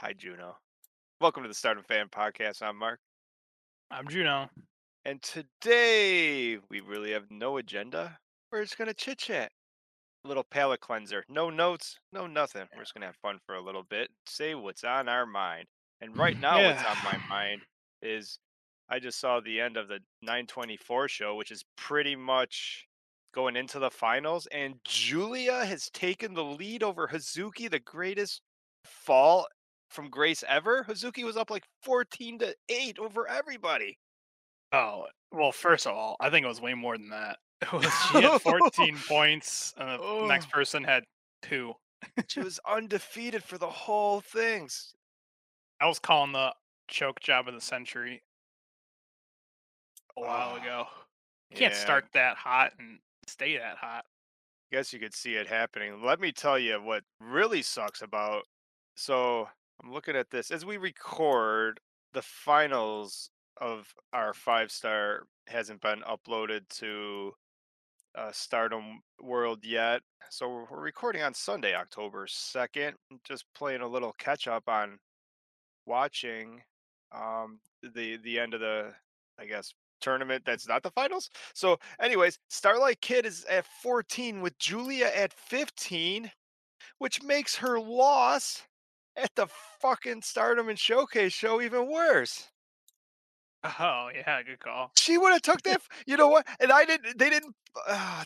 Hi, Juno. Welcome to the Stardom Fan Podcast. I'm Mark. I'm Juno. And today we really have no agenda. We're just going to chit chat. A little palate cleanser. No notes, no nothing. We're just going to have fun for a little bit. Say what's on our mind. And right now, what's on my mind is I just saw the end of the 924 show, which is pretty much going into the finals. And Julia has taken the lead over Hazuki, the greatest fall from Grace ever. Hazuki was up like 14 to 8 over everybody. Oh, well, first of all, I think it was way more than that. Was she had 14 points, and the Oh. next person had two. She was undefeated for the whole things. I was calling the choke job of the century a while Oh, ago. You can't yeah, start that hot and stay that hot. guess you could see it happening. Let me tell you what really sucks about. So I'm looking at this as we record. The finals of our five star hasn't been uploaded to uh, Stardom World yet. So we're recording on Sunday, October second. Just playing a little catch up on watching um, the the end of the I guess tournament that's not the finals. So, anyways, Starlight Kid is at 14 with Julia at 15, which makes her loss at the fucking Stardom and Showcase show even worse. Oh, yeah, good call. She would have took that. You know what? And I didn't. They didn't. Uh,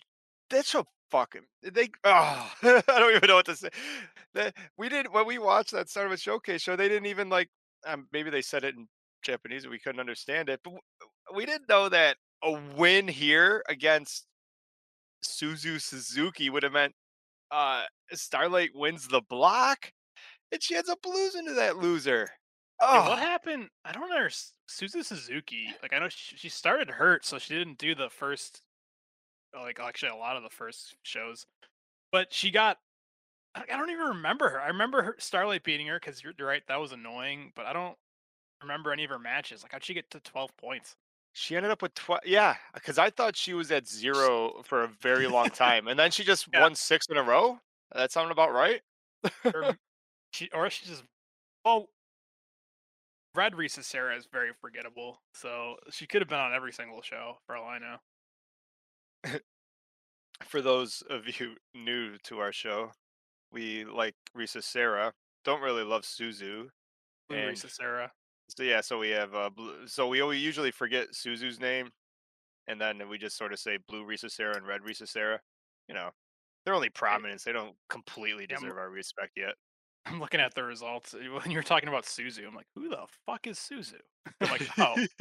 that's so fucking. They. Oh, I don't even know what to say. That we did when we watched that Stardom and Showcase show. They didn't even like. Um, maybe they said it in Japanese and we couldn't understand it. But we didn't know that a win here against Suzu Suzuki would have meant uh Starlight wins the block, and she ends up losing to that loser. Oh, what happened? I don't know. Suzu Suzuki, like, I know she, she started hurt, so she didn't do the first, uh, like, actually, a lot of the first shows. But she got I don't even remember her. I remember her Starlight beating her because you're, you're right, that was annoying. But I don't remember any of her matches. Like, how'd she get to twelve points? She ended up with twelve. Yeah, because I thought she was at zero for a very long time, and then she just Yeah. won six in a row. That sound about right? M- she, or she just well, Red Risa Sera is very forgettable, so she could have been on every single show for all I know. For those of you new to our show, we like Risa Sera. Don't really love Suzu. Blue And Risa Sera. so yeah, so we have uh, blue, so we always usually forget Suzu's name, and then we just sort of say Blue Risa Sera and Red Risa Sera. You know, they're only prominence. They don't completely Yeah, deserve our respect yet. I'm looking at the results uh, when you're talking about Suzu. I'm like, who the fuck is Suzu? I'm like, oh,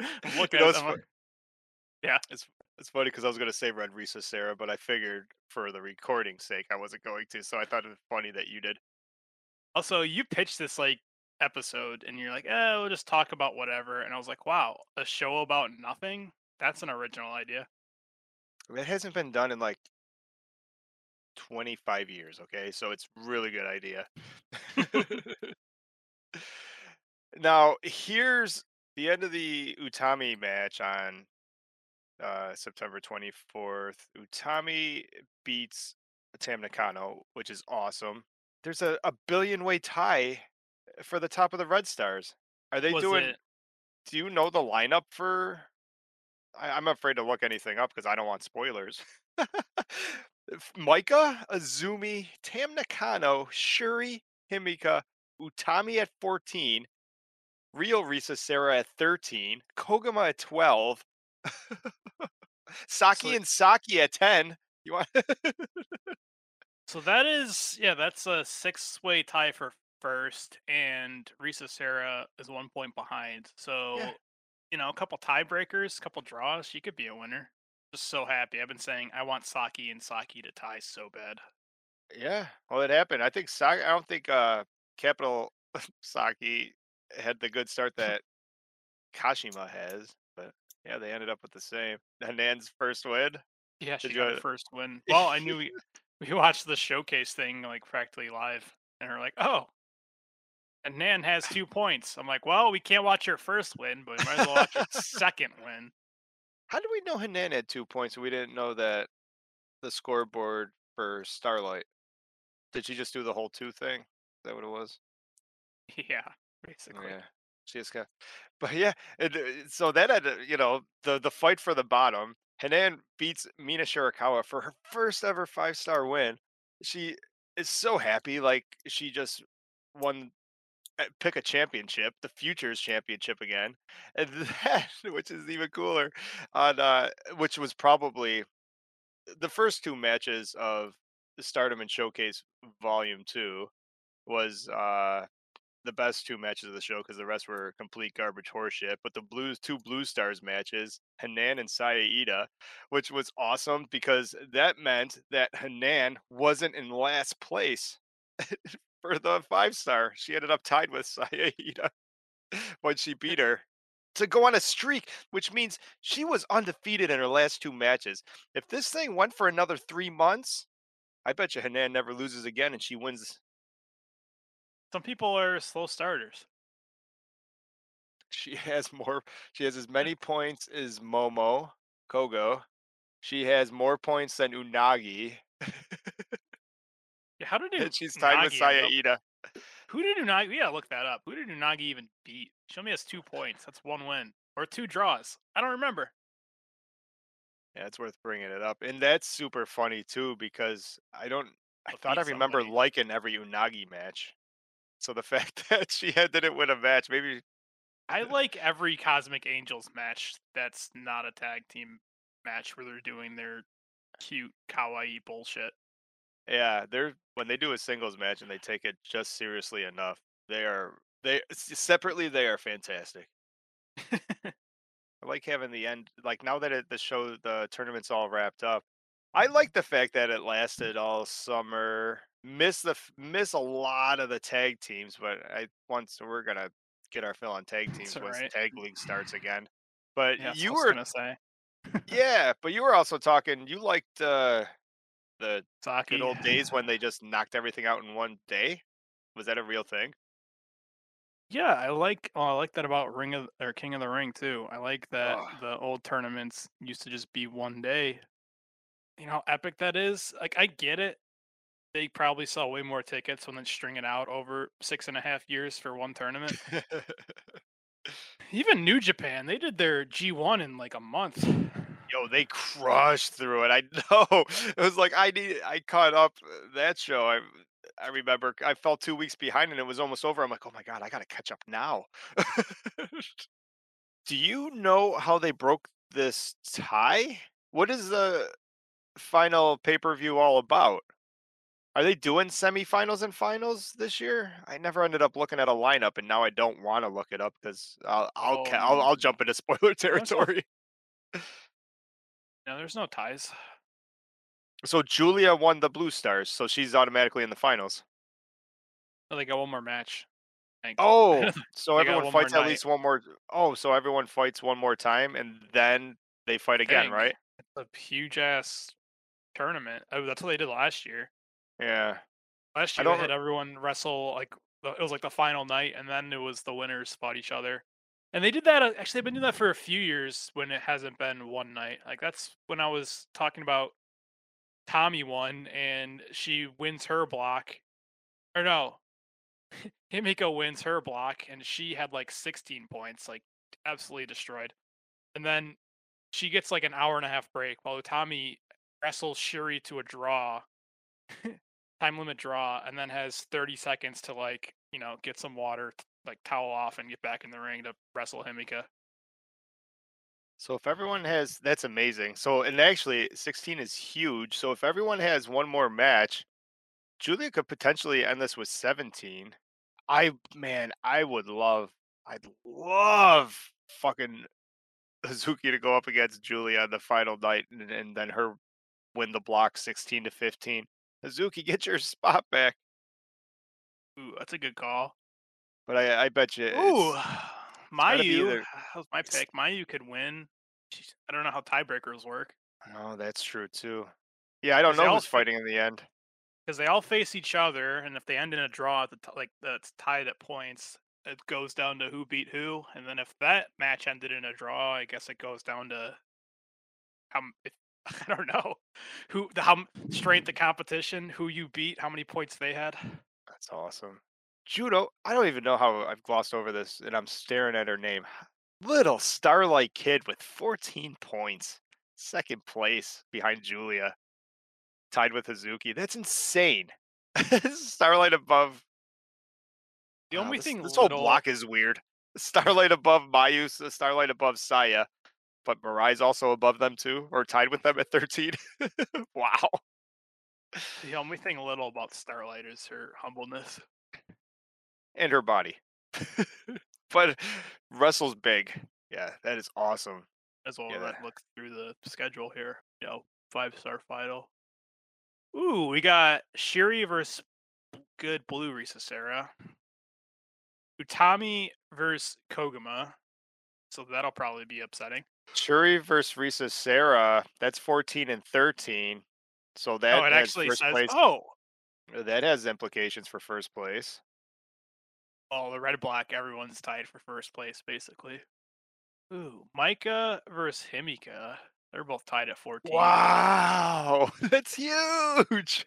I'm looking know, at. it's like, yeah, It's it's funny because I was gonna say Red Risa Sera, but I figured for the recording's sake I wasn't going to. So I thought it was funny that you did. Also, you pitched this like episode, and you're like, "Eh, we'll just talk about whatever." And I was like, "Wow, a show about nothing? That's an original idea." It hasn't been done in like 25 years. Okay, so it's really good idea. now here's the end of the Utami match on uh, September 24th. Utami beats Tam Nakano, which is awesome. There's a, a billion way tie for the top of the Red Stars. Are they Was doing? it? Do you know the lineup for? I, I'm afraid to look anything up because I don't want spoilers. Maika, Azumi, Tam Nakano, Shuri, Himeka, Utami at 14, Real Risa Sera at 13, Koguma at 12, Saki So, and Saki at 10. You want? so that is yeah, that's a six-way tie for first, and Risa Sera is one point behind. So yeah. you know, a couple tiebreakers, a couple draws, she could be a winner. Just so happy. I've been saying I want Saki and Saki to tie so bad. Yeah. Well, it happened. I think Saki. I don't think uh Capital Saki had the good start that Kashima has, but yeah, they ended up with the same. Hanan's first win. Yeah, she Did got you? her first win. Well, I knew we we watched the showcase thing like practically live, and we're like, oh, and Nan has two points. I'm like, well, we can't watch her first win, but we might as well watch her second win. How do we know Hanan had two points? and We didn't know that the scoreboard for Starlight. Did she just do the whole two thing? Is that what it was? Yeah, basically. Yeah, Cska. But yeah, and, uh, so that had, you know, the the fight for the bottom. Hanan beats Mina Shirakawa for her first ever five star win. She is so happy, like she just won. Uh, Pick a championship, the futures championship again, and that, which is even cooler, on uh, which was probably the first two matches of the Stardom and Showcase Volume Two was uh the best two matches of the show because the rest were complete garbage horseshit. But the Blues two Blue Stars matches, Hanan and Saya which was awesome because that meant that Hanan wasn't in last place for the five star. She ended up tied with Saya Iida when she beat her to go on a streak, which means she was undefeated in her last two matches. If this thing went for another three months, I bet you Hanan never loses again and she wins Some people are slow starters. She has more she has as many points as Momo, Kohgo. She has more points than Unagi. Yeah, how did U- she's tied with Unagi Saya end up? Iida. Who did Unagi? We gotta look that up. Who did Unagi even beat? She only has two points. That's one win or two draws. I don't remember. Yeah, it's worth bringing it up. And that's super funny too because I don't I To thought I remember somebody. liking every Unagi match. So the fact that she had didn't win a match, maybe I like every Cosmic Angels match that's not a tag team match where they're doing their cute kawaii bullshit. Yeah, they're when they do a singles match and they take it just seriously enough, they are they separately they are fantastic. I like having the end like now that it, the show the tournament's all wrapped up. I like the fact that it lasted all summer. Miss the miss a lot of the tag teams, but I once we're gonna get our fill on tag That's teams once alright. tag league starts again. But Yeah, you what I was were gonna say. yeah, but you were also talking. You liked uh, the Saki. good old days when they just knocked everything out in one day. Was that a real thing? Yeah, I like oh, I like that about Ring of or King of the Ring too. I like that Ugh. the old tournaments used to just be one day. You know how epic that is? Like I get it. They probably sell way more tickets when they string it out over six and a half years for one tournament. Even New Japan, they did their G1 in like a month. Yo, they crushed through it. I know. It was like I need. I caught up uh, that show. I I remember I fell two weeks behind and it was almost over. I'm like, oh my god, I gotta catch up now. Do you know how they broke this tie? What is the final pay per view all about? Are they doing semifinals and finals this year? I never ended up looking at a lineup, and now I don't want to look it up because I'll I'll, ca- I'll I'll Um, jump into spoiler territory. No, there's no ties. So Julia won the Blue Stars, so she's automatically in the finals. Oh, They got one more match. I. Oh, so everyone fights at night. least one more. Oh, so everyone fights one more time, and then they fight again, right? It's a huge ass tournament. Oh, that's what they did last year. Yeah. Last I year they don't had everyone wrestle like it was like the final night, and then it was the winners fought each other. And they did that. uh, Actually, they've been doing that for a few years when it hasn't been one night. Like that's when I was talking about Tommy won, and she wins her block, or no, Himiko wins her block, and she had like 16 points, like absolutely destroyed. And then she gets like an hour and a half break while Tommy wrestles Shuri to a draw, time limit draw, and then has 30 seconds to like, you know, get some water, like towel off and get back in the ring to wrestle Himeka. So if everyone has, that's amazing. So and actually, 16 is huge. So if everyone has one more match, Julia could potentially end this with 17. I man, I would love, I'd love fucking Hazuki to go up against Julia on the final night, and, and then her win the block 16 to 15. Hazuki, get your spot back. Ooh, that's a good call. But I, I bet you, Ooh, Mayu, gotta be either- that was my pick. Mayu could win. She's, I don't know how tiebreakers work oh, that's true too. Yeah, I don't know who's fighting in the end. because they all face each other, and if they end in a draw, at the t- like that's tied at points, it goes down to who beat who, and then if that match ended in a draw, I guess it goes down to how if, I don't know who the how strength of competition, who you beat, how many points they had. That's awesome. Judo. I don't even know how I've glossed over this, and I'm staring at her name. Little Starlight Kid with 14 points, second place behind Julia, tied with Hazuki. That's insane. Starlight above. The Wow, only this, thing this whole block is weird. Starlight above Mayu, Starlight above Saya, but Mirai's also above them too, or tied with them at 13. wow. the only thing little about Starlight is her humbleness. And her body. but Russell's big. Yeah, that is awesome. as well Yeah. that look through the schedule here. You know, five star final. Ooh, we got Shiri versus good blue Risa Sera. Utami versus Koguma. So that'll probably be upsetting. Shuri versus Risa Sera, that's 14 and 13. So oh, that oh, it actually first says place. oh That has implications for first place. Oh the red black everyone's tied for first place basically. Ooh, Maika versus Himeka. They're both tied at 14. Wow, that's huge.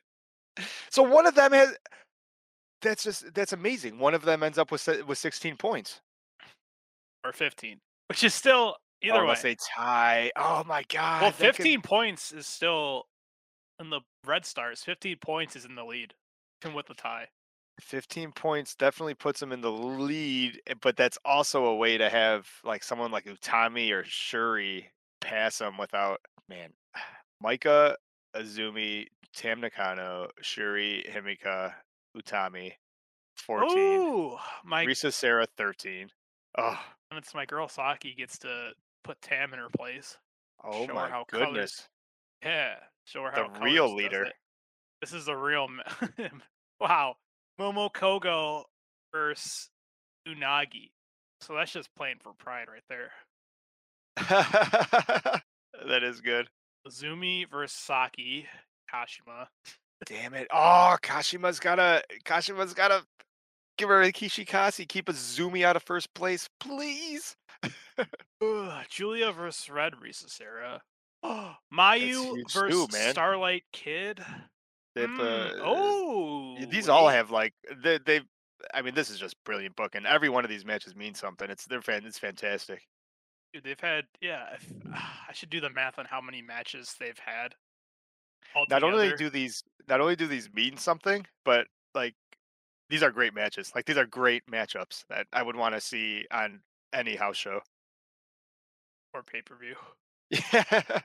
So one of them has. That's just that's amazing. One of them ends up with with 16 points. Or 15. Which is still either oh, way. unless they tie. Oh my god. Well, that could- 15 points is still in the Red Stars. 15 points is in the lead, even with the tie. 15 points definitely puts them in the lead, eh, but that's also a way to have like someone like Utami or Shuri pass them without man. Maika, Azumi, Tam Nakano, Shuri, Himeka, Utami, 14. Oh, my Risa Sera, 13. Oh, and it's my girl Saki gets to put Tam in her place. oh Show her my how goodness. Colors- Yeah, show her The how real Colors does leader. This is the real. wow, Momo Kohgo versus Unagi. So that's just playing for pride right there. that is good. Zumi versus Saki Kashima. Damn it. Oh, Kashima's gotta Kashima's gotta give her a Kishikasi. Keep a Zumi out of first place, please. Ugh, Julia versus Red Risa Sera. Mayu huge too, versus man. Starlight Kid. They've, Mm, uh, oh, y- these all have like they they've I mean, this is just brilliant book, and Every one of these matches means something. It's they're fan it's fantastic. Dude, they've had yeah. If, I should do the math on how many matches they've had. Not only do these not only do these mean something, but like these are great matches. Like these are great matchups that I would want to see on any house show. or pay per view. Yeah,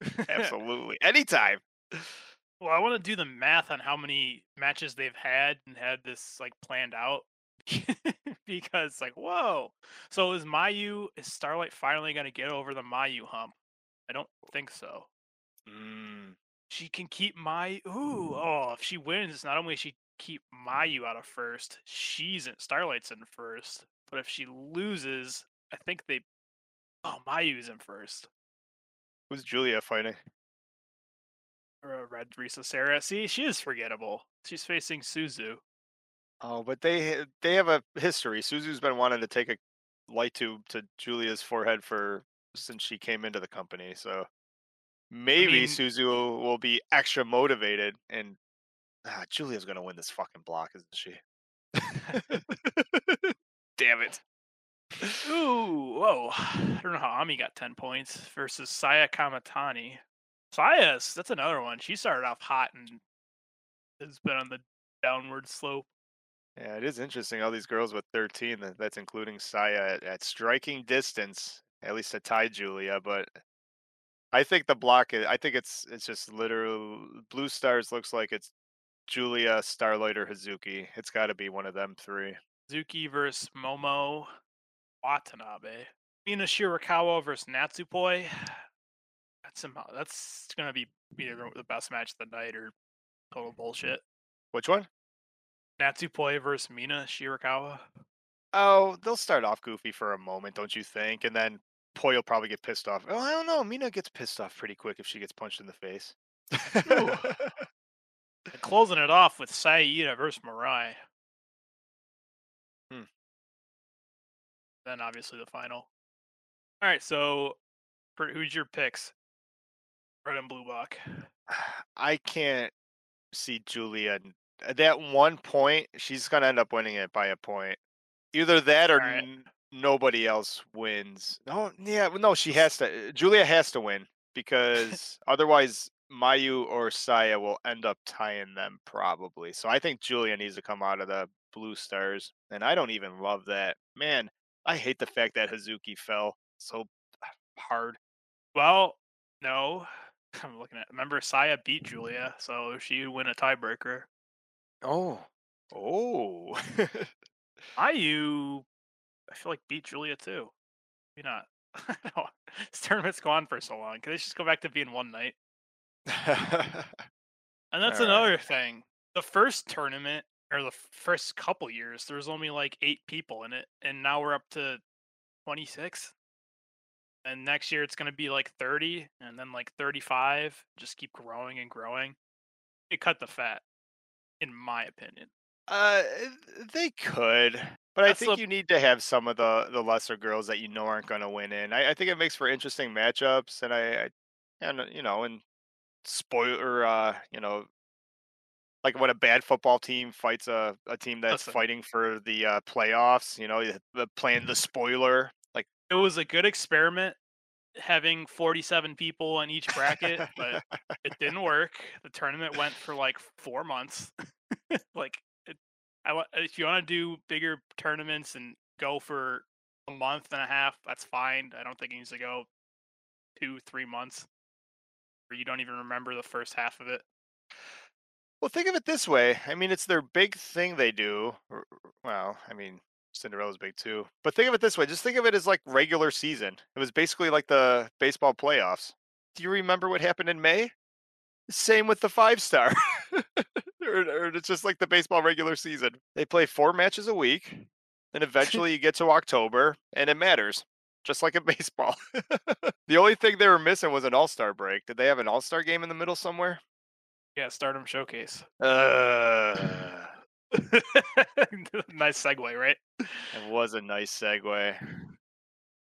absolutely. Anytime. Well, I want to do the math on how many matches they've had and had this like planned out. because like, whoa. So is Mayu is Starlight finally gonna get over the Mayu hump? I don't think so. Mm. She can keep Mayu. Ooh, oh, if she wins, not only she keep Mayu out of first, she's in Starlight's in first. But if she loses, I think they. Oh, Mayu's in first. Who's Julia fighting? Or Red Risa Sera. See, she is forgettable. She's facing Suzu. Oh, but they they have a history. Suzu's been wanting to take a light tube to Julia's forehead for since she came into the company. So maybe mean- Suzu will, will be extra motivated, and ah, Julia's gonna win this fucking block, isn't she? Damn it! Ooh, whoa. I don't know how Ami got 10 points versus Saya Kamatani. Saya's, that's another one. She started off hot and has been on the downward slope. Yeah, it is interesting. All these girls with 13, that's including Saya at, at striking distance, at least to tie Julia. But I think the block, i- I think it's it's just literal. Blue Stars looks like it's Julia, Starlight, or Hazuki. It's got to be one of them three. Hazuki versus Momo Watanabe. Mina Shirakawa versus Natsupoi. That's some, that's gonna be either the best match of the night or total bullshit. Which one? Natsupoi versus Mina Shirakawa. Oh, they'll start off goofy for a moment, don't you think? And then Poi will probably get pissed off. Oh, I don't know. Mina gets pissed off pretty quick if she gets punched in the face. And closing it off with Saida versus Mirai. Hmm. Then obviously the final. All right, so for, who's your picks? Red and blue block. I can't see Julia. at that one point, she's gonna end up winning it by a point. Either that or Alright. n- nobody else wins. No, yeah, no, she has to. uh, Julia has to win because otherwise, Mayu or Saya will end up tying them probably. So I think Julia needs to come out of the Blue Stars, and I don't even love that. Man, I hate the fact that Hazuki fell so hard. Well, no. I'm looking at. Remember, Saya beat Julia, so she would win a tiebreaker. Oh, oh. Ayu, I feel like beat Julia too. Maybe not. No, this tournament's gone for so long. Can they just go back to being one night? And that's Alright. another thing. The first tournament or the first couple years, there was only like eight people in it, and now we're up to twenty six. And next year it's gonna be like thirty, and then like thirty five. Just keep growing and growing. It cut the fat, in my opinion. Uh, they could, but I think the- you need to have some of the the lesser girls that you know aren't going to win in. I, I think it makes for interesting matchups, and I, I and you know, and spoiler, uh, you know, like when a bad football team fights a a team that's Listen. fighting for the uh, playoffs, you know, the playing the spoiler, It was a good experiment having forty seven people in each bracket, but it didn't work. The tournament went for like four months. like, it, I if you want to do bigger tournaments and go for a month and a half, that's fine. I don't think it needs to go two, three months, where you don't even remember the first half of it. Well, think of it this way. I mean, it's their big thing they do. or- or- Well, I mean, Cinderella's big too. But think of it this way. Just think of it as like regular season. It was basically like the baseball playoffs. Do you remember what happened in May? Same with the five star. or, or it's just like the baseball regular season. They play four matches a week. and eventually you get to October and it matters. Just like in baseball. the only thing they were missing was an all star break. Did they have an all star game in the middle somewhere? Yeah, Stardom Showcase. Uh, nice segue, right? it was a nice segue.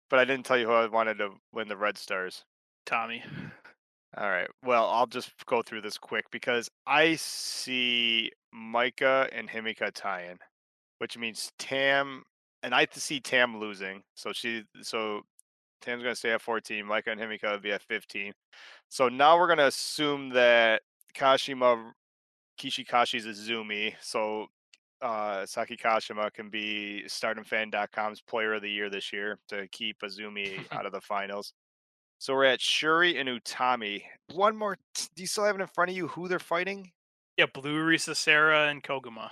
But I didn't tell you who I wanted to win the Red Stars. Tommy. All right. Well, I'll just go through this quick because I see Maika and Himeka tying, which means Tam and I to see Tam losing. So she so Tam's gonna stay at 14, Maika and Himeka would be at 15. So now we're gonna assume that Kashima Kishikashi's Azumi. So uh, Saki Kashima can be StardomFan.com's Player of the Year this year to keep Azumi out of the finals. So we're at Shuri and Utami. One more. T- do you still have it in front of you who they're fighting? Yeah, Blue Risa Sera and Koguma.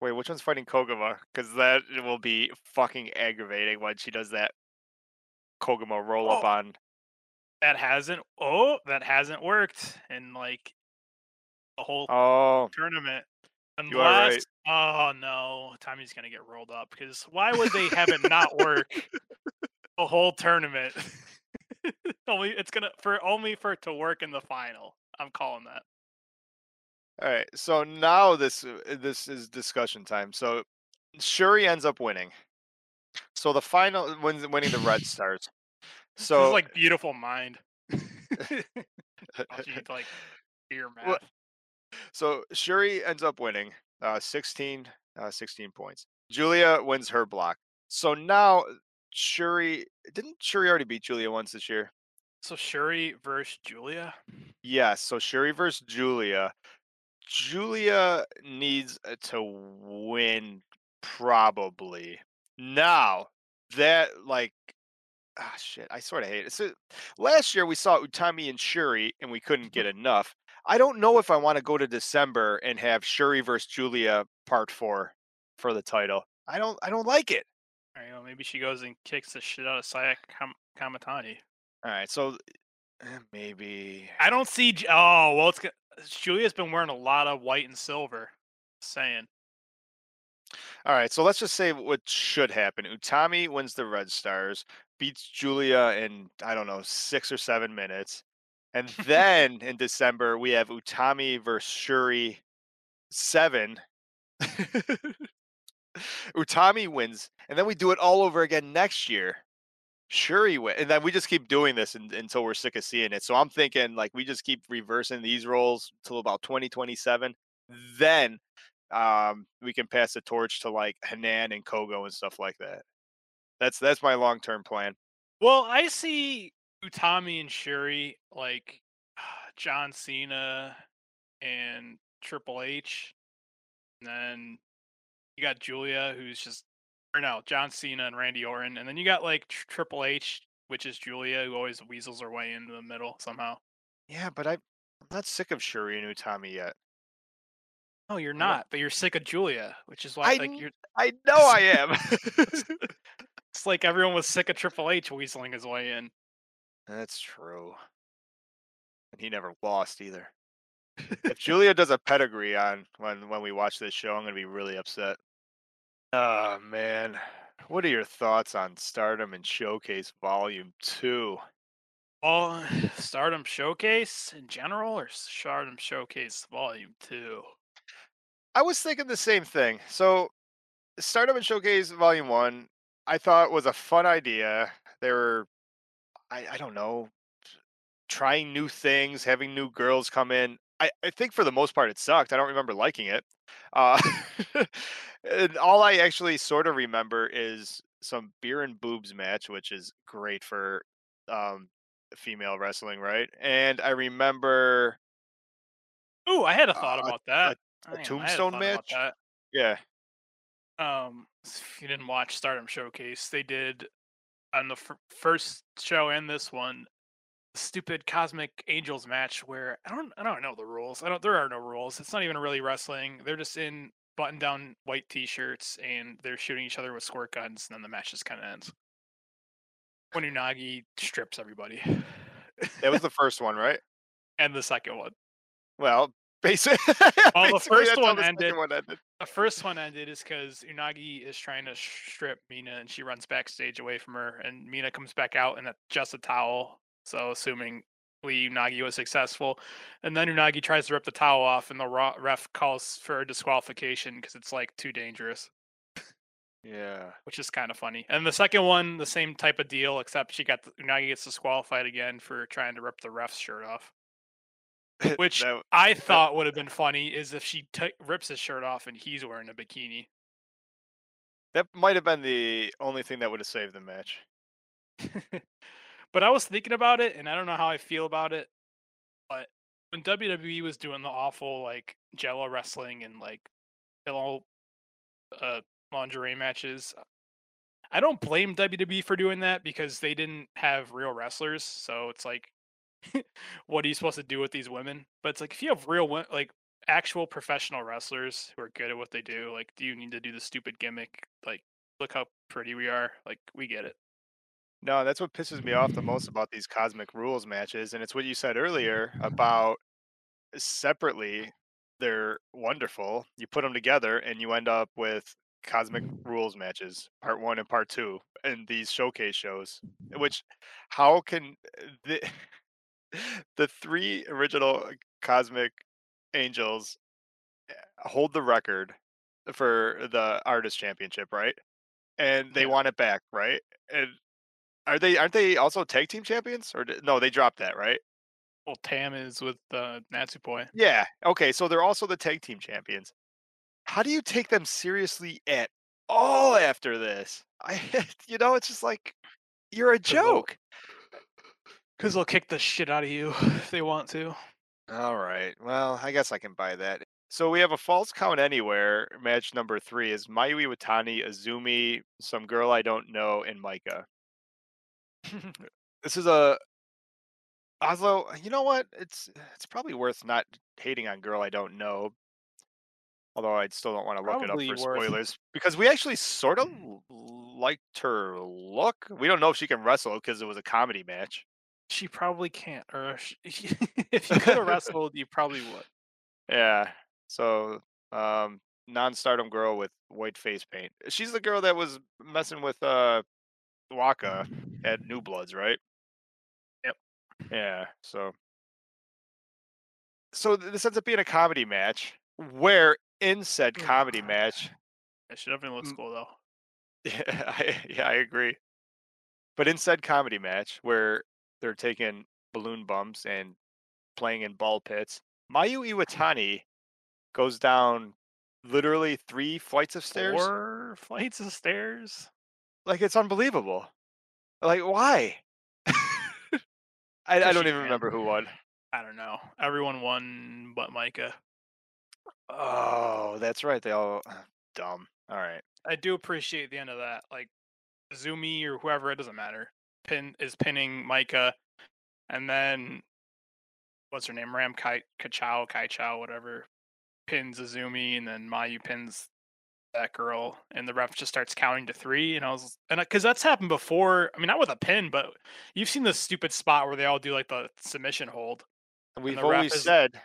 Wait, which one's fighting Koguma? Because that will be fucking aggravating when she does that Koguma roll up Oh. on. That hasn't oh, that hasn't worked in like the whole Oh, tournament. You are Unless oh no, Tommy's gonna get rolled up because why would they have it not work the whole tournament? only it's gonna for only for it to work in the final. I'm calling that. all right. So now this uh, this is discussion time. So Shuri ends up winning. So the final wins winning the Red Stars. So like beautiful mind. I'll need to like your math. Well, So Shuri ends up winning uh, 16, uh, 16 points. Julia wins her block. So now Shuri didn't Shuri already beat Julia once this year? So Shuri versus Julia. Yes. So Shuri versus Julia. Julia needs uh, to win probably. Now that like ah shit, I sort of hate it. So last year we saw Utami and Shuri and we couldn't get enough. I don't know if I want to go to December and have Shuri versus Julia part four for the title. I don't I don't like it. All right, well, maybe she goes and kicks the shit out of Saya Kam- Kamatani. All right, so eh, maybe I don't see. Oh well, it's Julia's been wearing a lot of white and silver. Saying All right, so let's just say what should happen. Utami wins the Red Stars, beats Julia in I don't know six or seven minutes, and then in December we have Utami versus Shuri seven. Utami wins, and then we do it all over again next year. Shuri wins. and then we just keep doing this un- until we're sick of seeing it. So I'm thinking like we just keep reversing these roles till about 2027. Then um, we can pass the torch to like Hanan and Kohgo and stuff like that. That's that's my long term plan. Well, I see Utami and Sherry, like John Cena and Triple H, and then you got Julia, who's just or no, John Cena and Randy Orton, and then you got like Triple H, which is Julia, who always weasels her way into the middle somehow. Yeah, but I, I'm not sick of Sherry and Utami yet. No, you're don't- but you're sick of Julia, which is why I like you're. I know I am. It's like everyone was sick of Triple H weaseling his way in. That's true. And he never lost either. if Julia does a pedigree on when when we watch this show, I'm gonna be really upset. Oh man. What are your thoughts on Stardom and Showcase Volume Two? Well, Stardom Showcase in general, or Stardom Showcase Volume Two? I was thinking the same thing. So Stardom and Showcase Volume One, I thought was a fun idea. They were I, I don't know, trying new things, having new girls come in. I, I think for the most part it sucked. I don't remember liking it. Uh, and all I actually sort of remember is some beer and boobs match, which is great for um, female wrestling, right? And I remember, Ooh, I had a thought Uh, about that. a Hang on, I had tombstone match? yeah, um if you didn't watch stardom showcase they did on the f- first show and this one stupid cosmic angels match where i don't i don't know the rules i don't there are no rules it's not even really wrestling they're just in button down white t-shirts and they're shooting each other with squirt guns and then the match just kind of ends. When unagi strips everybody. That was the first one, right? and the second one. Well, basically, Well, the first one ended- one ended. The first one ended is because Unagi is trying to strip Mina and she runs backstage away from her, and Mina comes back out in a, just a towel. So, assuming Lee Unagi was successful, and then Unagi tries to rip the towel off, and the ref calls for a disqualification because it's like too dangerous, Yeah. which is kind of funny. And the second one, the same type of deal, except she got the, Unagi gets disqualified again for trying to rip the ref's shirt off. Which That- I thought would have been funny is if she t- rips his shirt off and he's wearing a bikini. that might have been the only thing that would have saved the match. but I was thinking about it, and I don't know how I feel about it. But when WWE was doing the awful like Jello wrestling and like pillow uh, lingerie matches, I don't blame WWE for doing that because they didn't have real wrestlers. So it's like, what are you supposed to do with these women? But it's like if you have real like actual professional wrestlers who are good at what they do, like, do you need to do the stupid gimmick? Like, look how pretty we are. Like, we get it. No, that's what pisses me off the most about these cosmic rules matches, and it's what you said earlier about separately they're wonderful. You put them together, and you end up with cosmic rules matches, part one and part two, and these showcase shows. Which, how can eh, the the three original cosmic angels eh, hold the record for the artist championship, right? And they Yeah. want it back, right? And are they aren't they also tag team champions or did, no? They dropped that, right? Well, Tam is with uh, Natsupoi. Yeah. Okay, so they're also the tag team champions. How do you take them seriously at all after this? I, you know, it's just like you're a joke. Because they'll kick the shit out of you if they want to. All right. Well, I guess I can buy that. So we have a false count anywhere. Match number three is Mayu Iwatani, Azumi, some girl I don't know, and Maika. This is a Oslo. You know what? It's it's probably worth not hating on girl I don't know. Although I still don't want to look it up for worth- spoilers because we actually sort of mm. liked her look. We don't know if she can wrestle because it was a comedy match. She probably can't. Or sh- if you could have wrestled, you probably would. Yeah. So, um, non-stardom girl with white face paint. She's the girl that was messing with uh Waka at New Bloods, right? Yep. Yeah. So, so this ends up being a comedy match where in said comedy match, Yeah, she definitely looks cool though. yeah, I, yeah, I agree. But in said comedy match where they're taking balloon bumps and playing in ball pits, Mayu hmm. Iwatani goes down literally three flights of stairs. Four flights of stairs. Like it's unbelievable. Like why? I, I don't even can. remember who won. I don't know. Everyone won but Maika. Oh, that's right. They all dumb. All right. I do appreciate the end of that. Like Zumi or whoever, it doesn't matter. Pin is pinning Maika, and then what's her name? Ram Kai Kachao, Kai Chow, whatever, pins Azumi, and then Mayu pins that girl, and the ref just starts counting to three. And I was, and because that's happened before. I mean, not with a pin, but you've seen the stupid spot where they all do like the submission hold. And We've always is- said.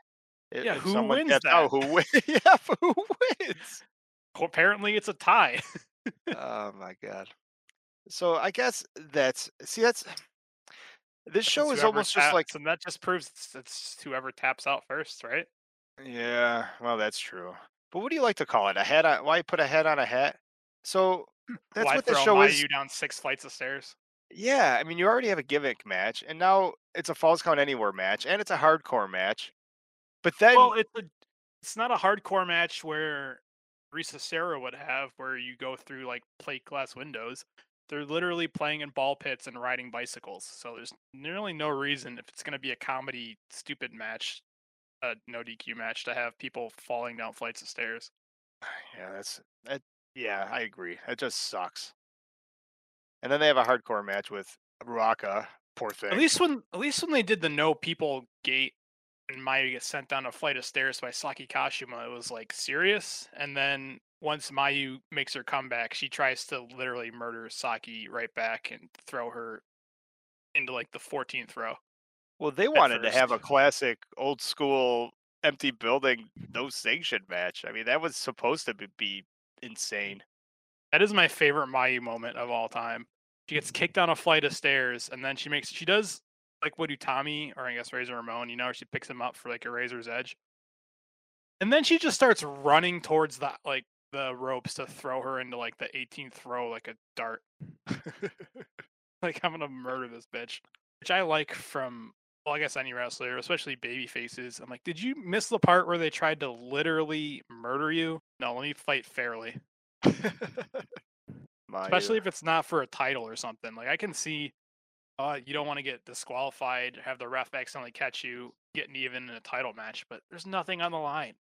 Yeah, who wins gets out, who wins? yeah, who wins? Apparently, it's a tie. oh my god. So I guess that's see that's this show is almost just like and that just proves it's, it's whoever taps out first, right? yeah, well that's true. But what do you like to call it? A head on why put a head on a hat? So that's Why what the show is. down six flights of stairs? Yeah, I mean you already have a gimmick match and now it's a falls count anywhere match and it's a hardcore match. But then Well, it's a it's not a hardcore match where Risa Sera would have where you go through like plate glass windows. They're literally playing in ball pits and riding bicycles. So there's nearly no reason if it's going to be a comedy stupid match, a no DQ match to have people falling down flights of stairs. yeah, that's that yeah, I agree. It just sucks. And then they have a hardcore match with Ruaka, poor thing. At least when at least when they did the no people gate and Mayu gets sent down a flight of stairs by Saki Kashima, it was like serious. And then once Mayu makes her comeback, she tries to literally murder Saki right back and throw her into like the 14th row. Well, they wanted to have a classic old school empty building no sanction match. I mean, that was supposed to be- insane. That is my favorite Mayu moment of all time. She gets kicked down a flight of stairs and then she makes she does like what Utami or I guess Razor Ramon, you know, she picks him up for like a razor's edge. And then she just starts running towards the like the ropes to throw her into like the 18th row like a dart. like I'm gonna murder this bitch. Which I like from well, I guess any wrestler, especially baby faces. I'm like, did you miss the part where they tried to literally murder you? No, let me fight fairly. Especially uh, if it's not for a title or something. Like I can see, uh, you don't want to get disqualified, have the ref accidentally catch you, getting even in a title match, but there's nothing on the line.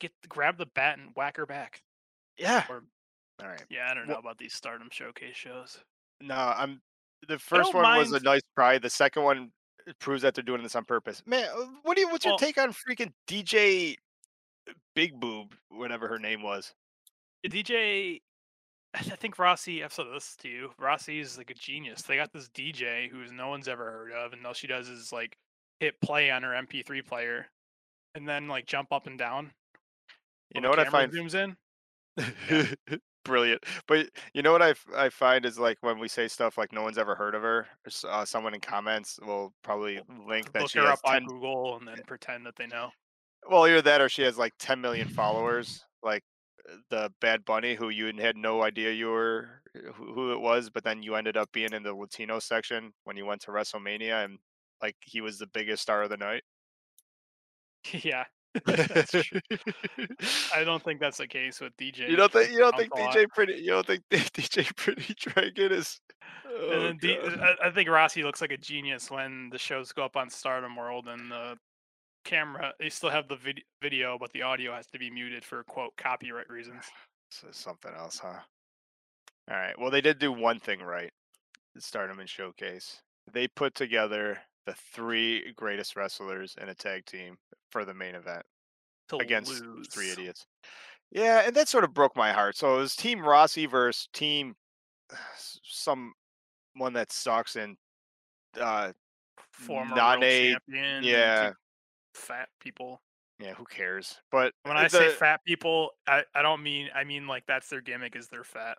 Get grab the bat and whack her back. Yeah. Or All right. yeah, I don't know about these Stardom showcase shows. No, I'm. The first one was a nice try. The second one proves that they're doing this on purpose. Man, uh, what do you? What's your Well- take on freaking DJ Big Boob, whatever her name was? DJ, I think Rossy. I've said this to you. Rossy is like a genius. They got this DJ who's no one's ever heard of, and all she does is like hit play on her MP3 player, and then like jump up and down. You know what I find zooms in. brilliant. But you know what I, f- I find is like when we say stuff like no one's ever heard of her, s- uh, someone in comments will probably link that look she her has up on Google and then pretend that they know. well either that or she has like 10 million followers like uh, the Bad Bunny who you had no idea you were who, who it was, but then you ended up being in the Latino section when you went to WrestleMania and like he was the biggest star of the night. yeah. I don't think that's the case with DJ. You don't think you don't think. DJ Pretty you don't think DJ Pretty Dragon is oh, And then D-. I, I think Rossy looks like a genius when the shows go up on Stardom World and the camera. They still have the vid- video, but the audio has to be muted for quote copyright reasons. So something else, huh? All right. Well, they did do one thing right. Stardom and Showcase. They put together the three greatest wrestlers in a tag team for the main event against lose. three idiots. Yeah, and that sort of broke my heart. So it was Team Rossy versus Team some one that sucks and uh former Nane, champion. yeah, fat people. yeah, who cares? But When I say fat people, I, I don't mean I mean like that's their gimmick is they're fat.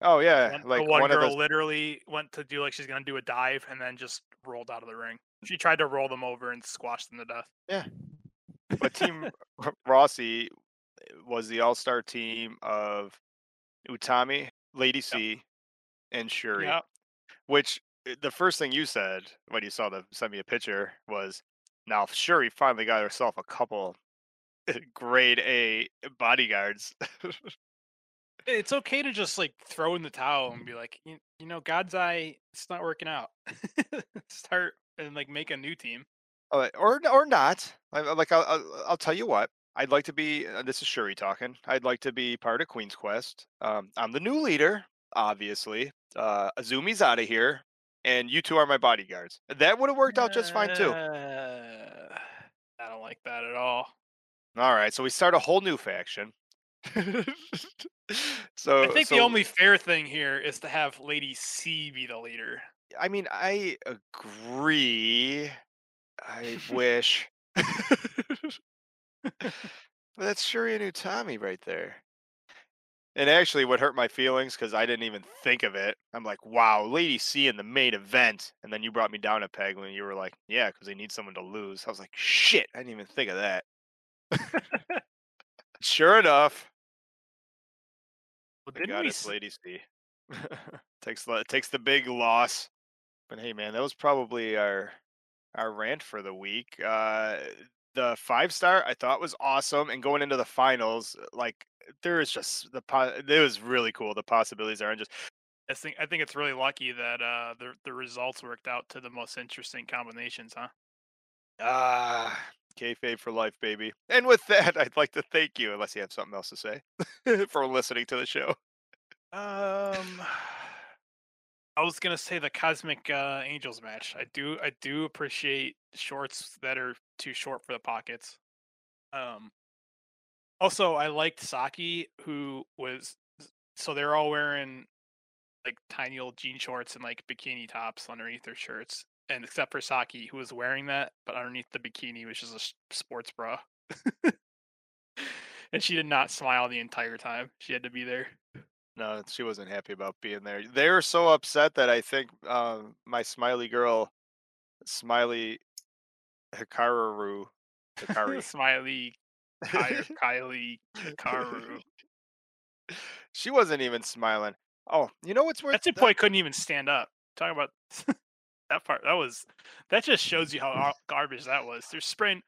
oh yeah, One, like the one, one girl of the literally went to do like she's gonna do a dive and then just rolled out of the ring. She tried to roll them over and squash them to death. Yeah. But Team Rossy was the all-star team of Utami, Lady C, and Shuri. Yeah, Which uh, the first thing you said when you saw the send me a picture was, "Now Shuri finally got herself a couple grade A bodyguards. It's okay to just like throw in the towel and be like, you, you know, God's eye, it's not working out. Start and like make a new team. Uh, or or not. Like I'll, I'll I'll tell you what. I'd like to be. Uh, this is Shuri talking. I'd like to be part of Queen's Quest. Um, I'm the new leader, obviously. Uh, Azumi's out of here, and you two are my bodyguards. That would have worked out just fine too. Uh, I don't like that at all. All right, so we start a whole new faction. so I think so, the only fair thing here is to have Lady C be the leader. I mean, I agree. I wish. but that's Shuri Utami right there. And actually, what hurt my feelings because I didn't even think of it. I'm like, wow, Lady C in the main event, and then you brought me down a peg when you were like, yeah, because they need someone to lose. I was like, shit, I didn't even think of that. sure enough, Well, the we goddess s- Lady C takes the takes the big loss. But hey, man, that was probably our our rant for the week. Uh, the five star I thought was awesome, and going into the finals, like there is just the po- it was really cool. The possibilities are just I think I think it's really lucky that uh the the results worked out to the most interesting combinations, huh? ah kayfabe for life, baby. And with that, I'd like to thank you, unless you have something else to say, for listening to the show. Um, I was gonna say the Cosmic uh, Angels match. I do I do appreciate shorts that are too short for the pockets. Um, also I liked Saki, who was so they're all wearing like tiny little jean shorts and like bikini tops underneath their shirts, and except for Saki, who was wearing that, but underneath the bikini, which is a sports bra. and she did not smile the entire time. She had to be there. No, she wasn't happy about being there. They were so upset that I think um, my smiley girl, Smiley Hikaru, Hikari, Smiley Ky- Kylie Karu. she wasn't even smiling. Oh, you know what's worth? That boy couldn't even stand up. Talk about that part. That was that just shows you how garbage that was. They're spraying.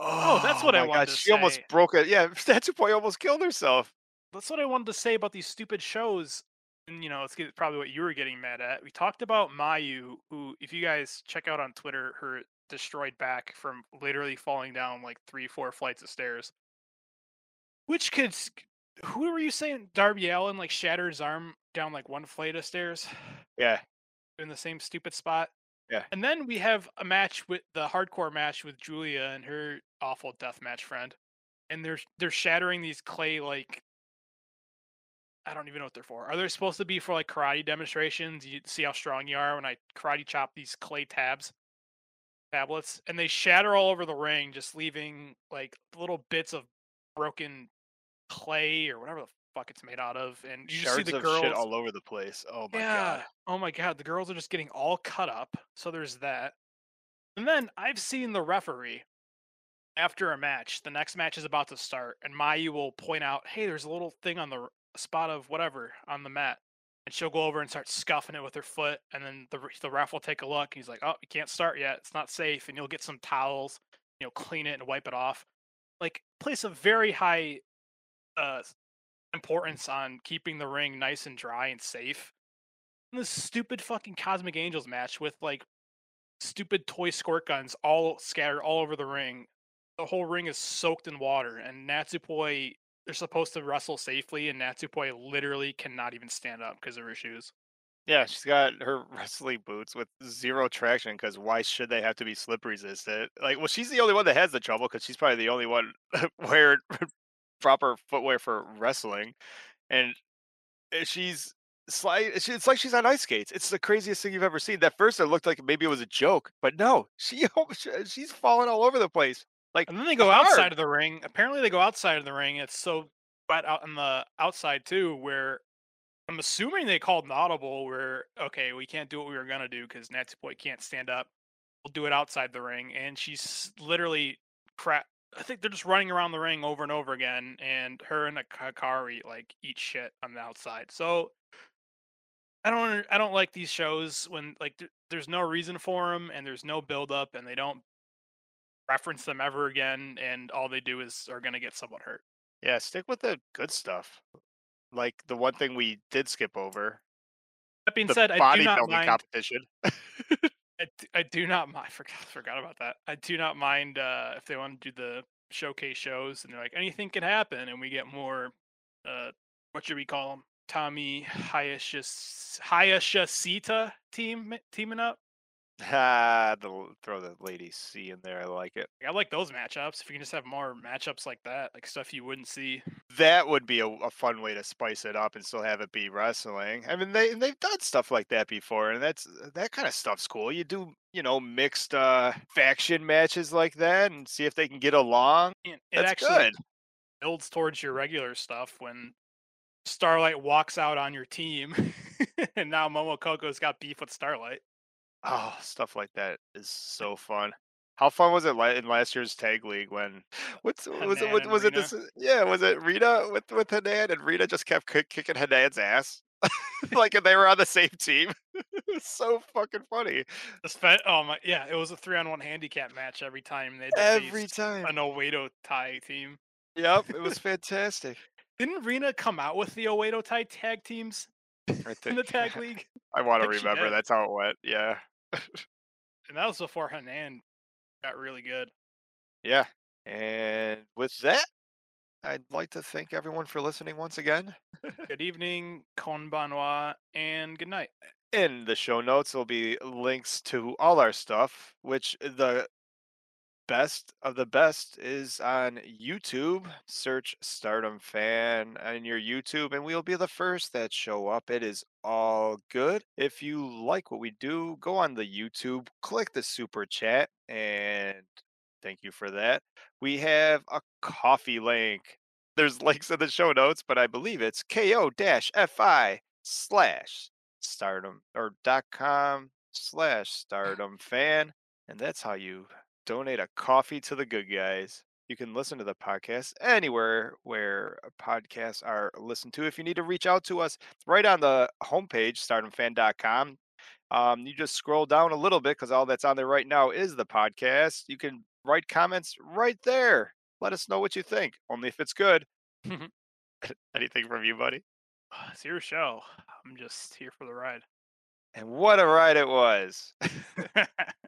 Oh, that's oh what I wanted God, She almost broke it. Yeah, Statue Boy almost killed herself. That's what I wanted to say about these stupid shows. And you know, it's probably what you were getting mad at. We talked about Mayu, who, if you guys check out on Twitter, her destroyed back from literally falling down like three, four flights of stairs. Which could, who were you saying? Darby Allin like shattered his arm down like one flight of stairs. Yeah, in the same stupid spot. Yeah. And then we have a match with the hardcore match with Giulia and her awful deathmatch friend. And they're they're shattering these clay like I don't even know what they're for. Are they supposed to be for like karate demonstrations? You see how strong you are when I karate chop these clay tabs tablets and they shatter all over the ring just leaving like little bits of broken clay or whatever the fuck it's made out of and you just see shards the girls shit all over the place. Oh my yeah. god. Oh my god, the girls are just getting all cut up. So there's that. And then I've seen the referee after a match. The next match is about to start, and Mayu will point out, "Hey, there's a little thing on the spot of whatever on the mat." And she'll go over and start scuffing it with her foot, and then the the ref will take a look. and He's like, "Oh, you can't start yet. It's not safe." And you'll get some towels, you know, clean it and wipe it off. Like place a very high uh importance on keeping the ring nice and dry and safe And this stupid fucking Cosmic Angels match with like stupid toy squirt guns all scattered all over the ring. The whole ring is soaked in water, and Natsupoi they're supposed to wrestle safely, and Natsupoi literally cannot even stand up because of her shoes. Yeah, she's got her wrestling boots with zero traction because why should they have to be slip resistant? Like, well, she's the only one that has the trouble because she's probably the only one wearing proper footwear for wrestling, and uh, she's slide. It's like she's on ice skates. It's the craziest thing you've ever seen. That first it looked like maybe it was a joke, but no, she she's falling all over the place. Like, And then they go hard. outside of the ring. Apparently, they go outside of the ring. It's so wet out on the outside too, where I'm assuming they called an audible. Where okay, we can't do what we were gonna do because Natsupoi can't stand up. We'll do it outside the ring, and she's literally crap. I think they're just running around the ring over and over again, and her and Akari like eat shit on the outside. So I don't I don't like these shows when like th- there's no reason for them and there's no build up and they don't reference them ever again, and all they do is are gonna get someone hurt. Yeah, stick with the good stuff. Like the one thing we did skip over, That being the said, I do not mind. competition. I, I do not mind. Forgot forgot about that. I do not mind uh, if they want to do the showcase shows and they're like anything can happen, and we get more. Uh, what should we call them? Tommy Hayashis Hayashishita team teaming up. Ah, the, l- throw the lady C in there. I like it. I like those matchups. If you can just have more matchups like that, like stuff you wouldn't see. That would be a, a fun way to spice it up and still have it be wrestling. I mean, they they've done stuff like that before, and that's that kind of stuff's cool. You do you know mixed uh, faction matches like that, and see if they can get along. It That's actually good. builds towards your regular stuff when Starlight walks out on your team, and now Momo Kohgo's got beef with Starlight. Oh, stuff like that is so fun. How fun was it in last year's tag league when what's was it Hanan and was it Rina. this yeah was it Rita with with Hanan and Rita just kept kick, kicking Hanan's ass like and they were on the same team. so fucking funny The spe- oh my, yeah, it was a three on one handicap match every time they every time. an Oedo Tai team. Yep, it was fantastic. Didn't Rena come out with the Oedo Tai tag teams I in the tag league? I want to remember that's how it went. Yeah, And that was before Hanan got really good. yeah. And with that, I'd like to thank everyone for listening once again. Good evening, konbanwa, and good night. in the show notes will be links to all our stuff which uh, the best of the best is on youtube. Search stardom fan on your youtube and we'll be the first that show up. It is all good. If you like what we do go on the youtube click the super chat and thank you for that. We have a coffee link. There's links in the show notes but i believe it's ko-fi slash stardom or dot com slash stardom fan and that's how you donate a coffee to the good guys. You can listen to the podcast anywhere where podcasts are listened to. If you need to reach out to us right on the homepage stardomfan.com um, you just scroll down a little bit because all that's on there right now is the podcast. You can write comments right there. Let us know what you think only if it's good. Anything from you buddy? It's your show. I'm just here for the ride. and what a ride it was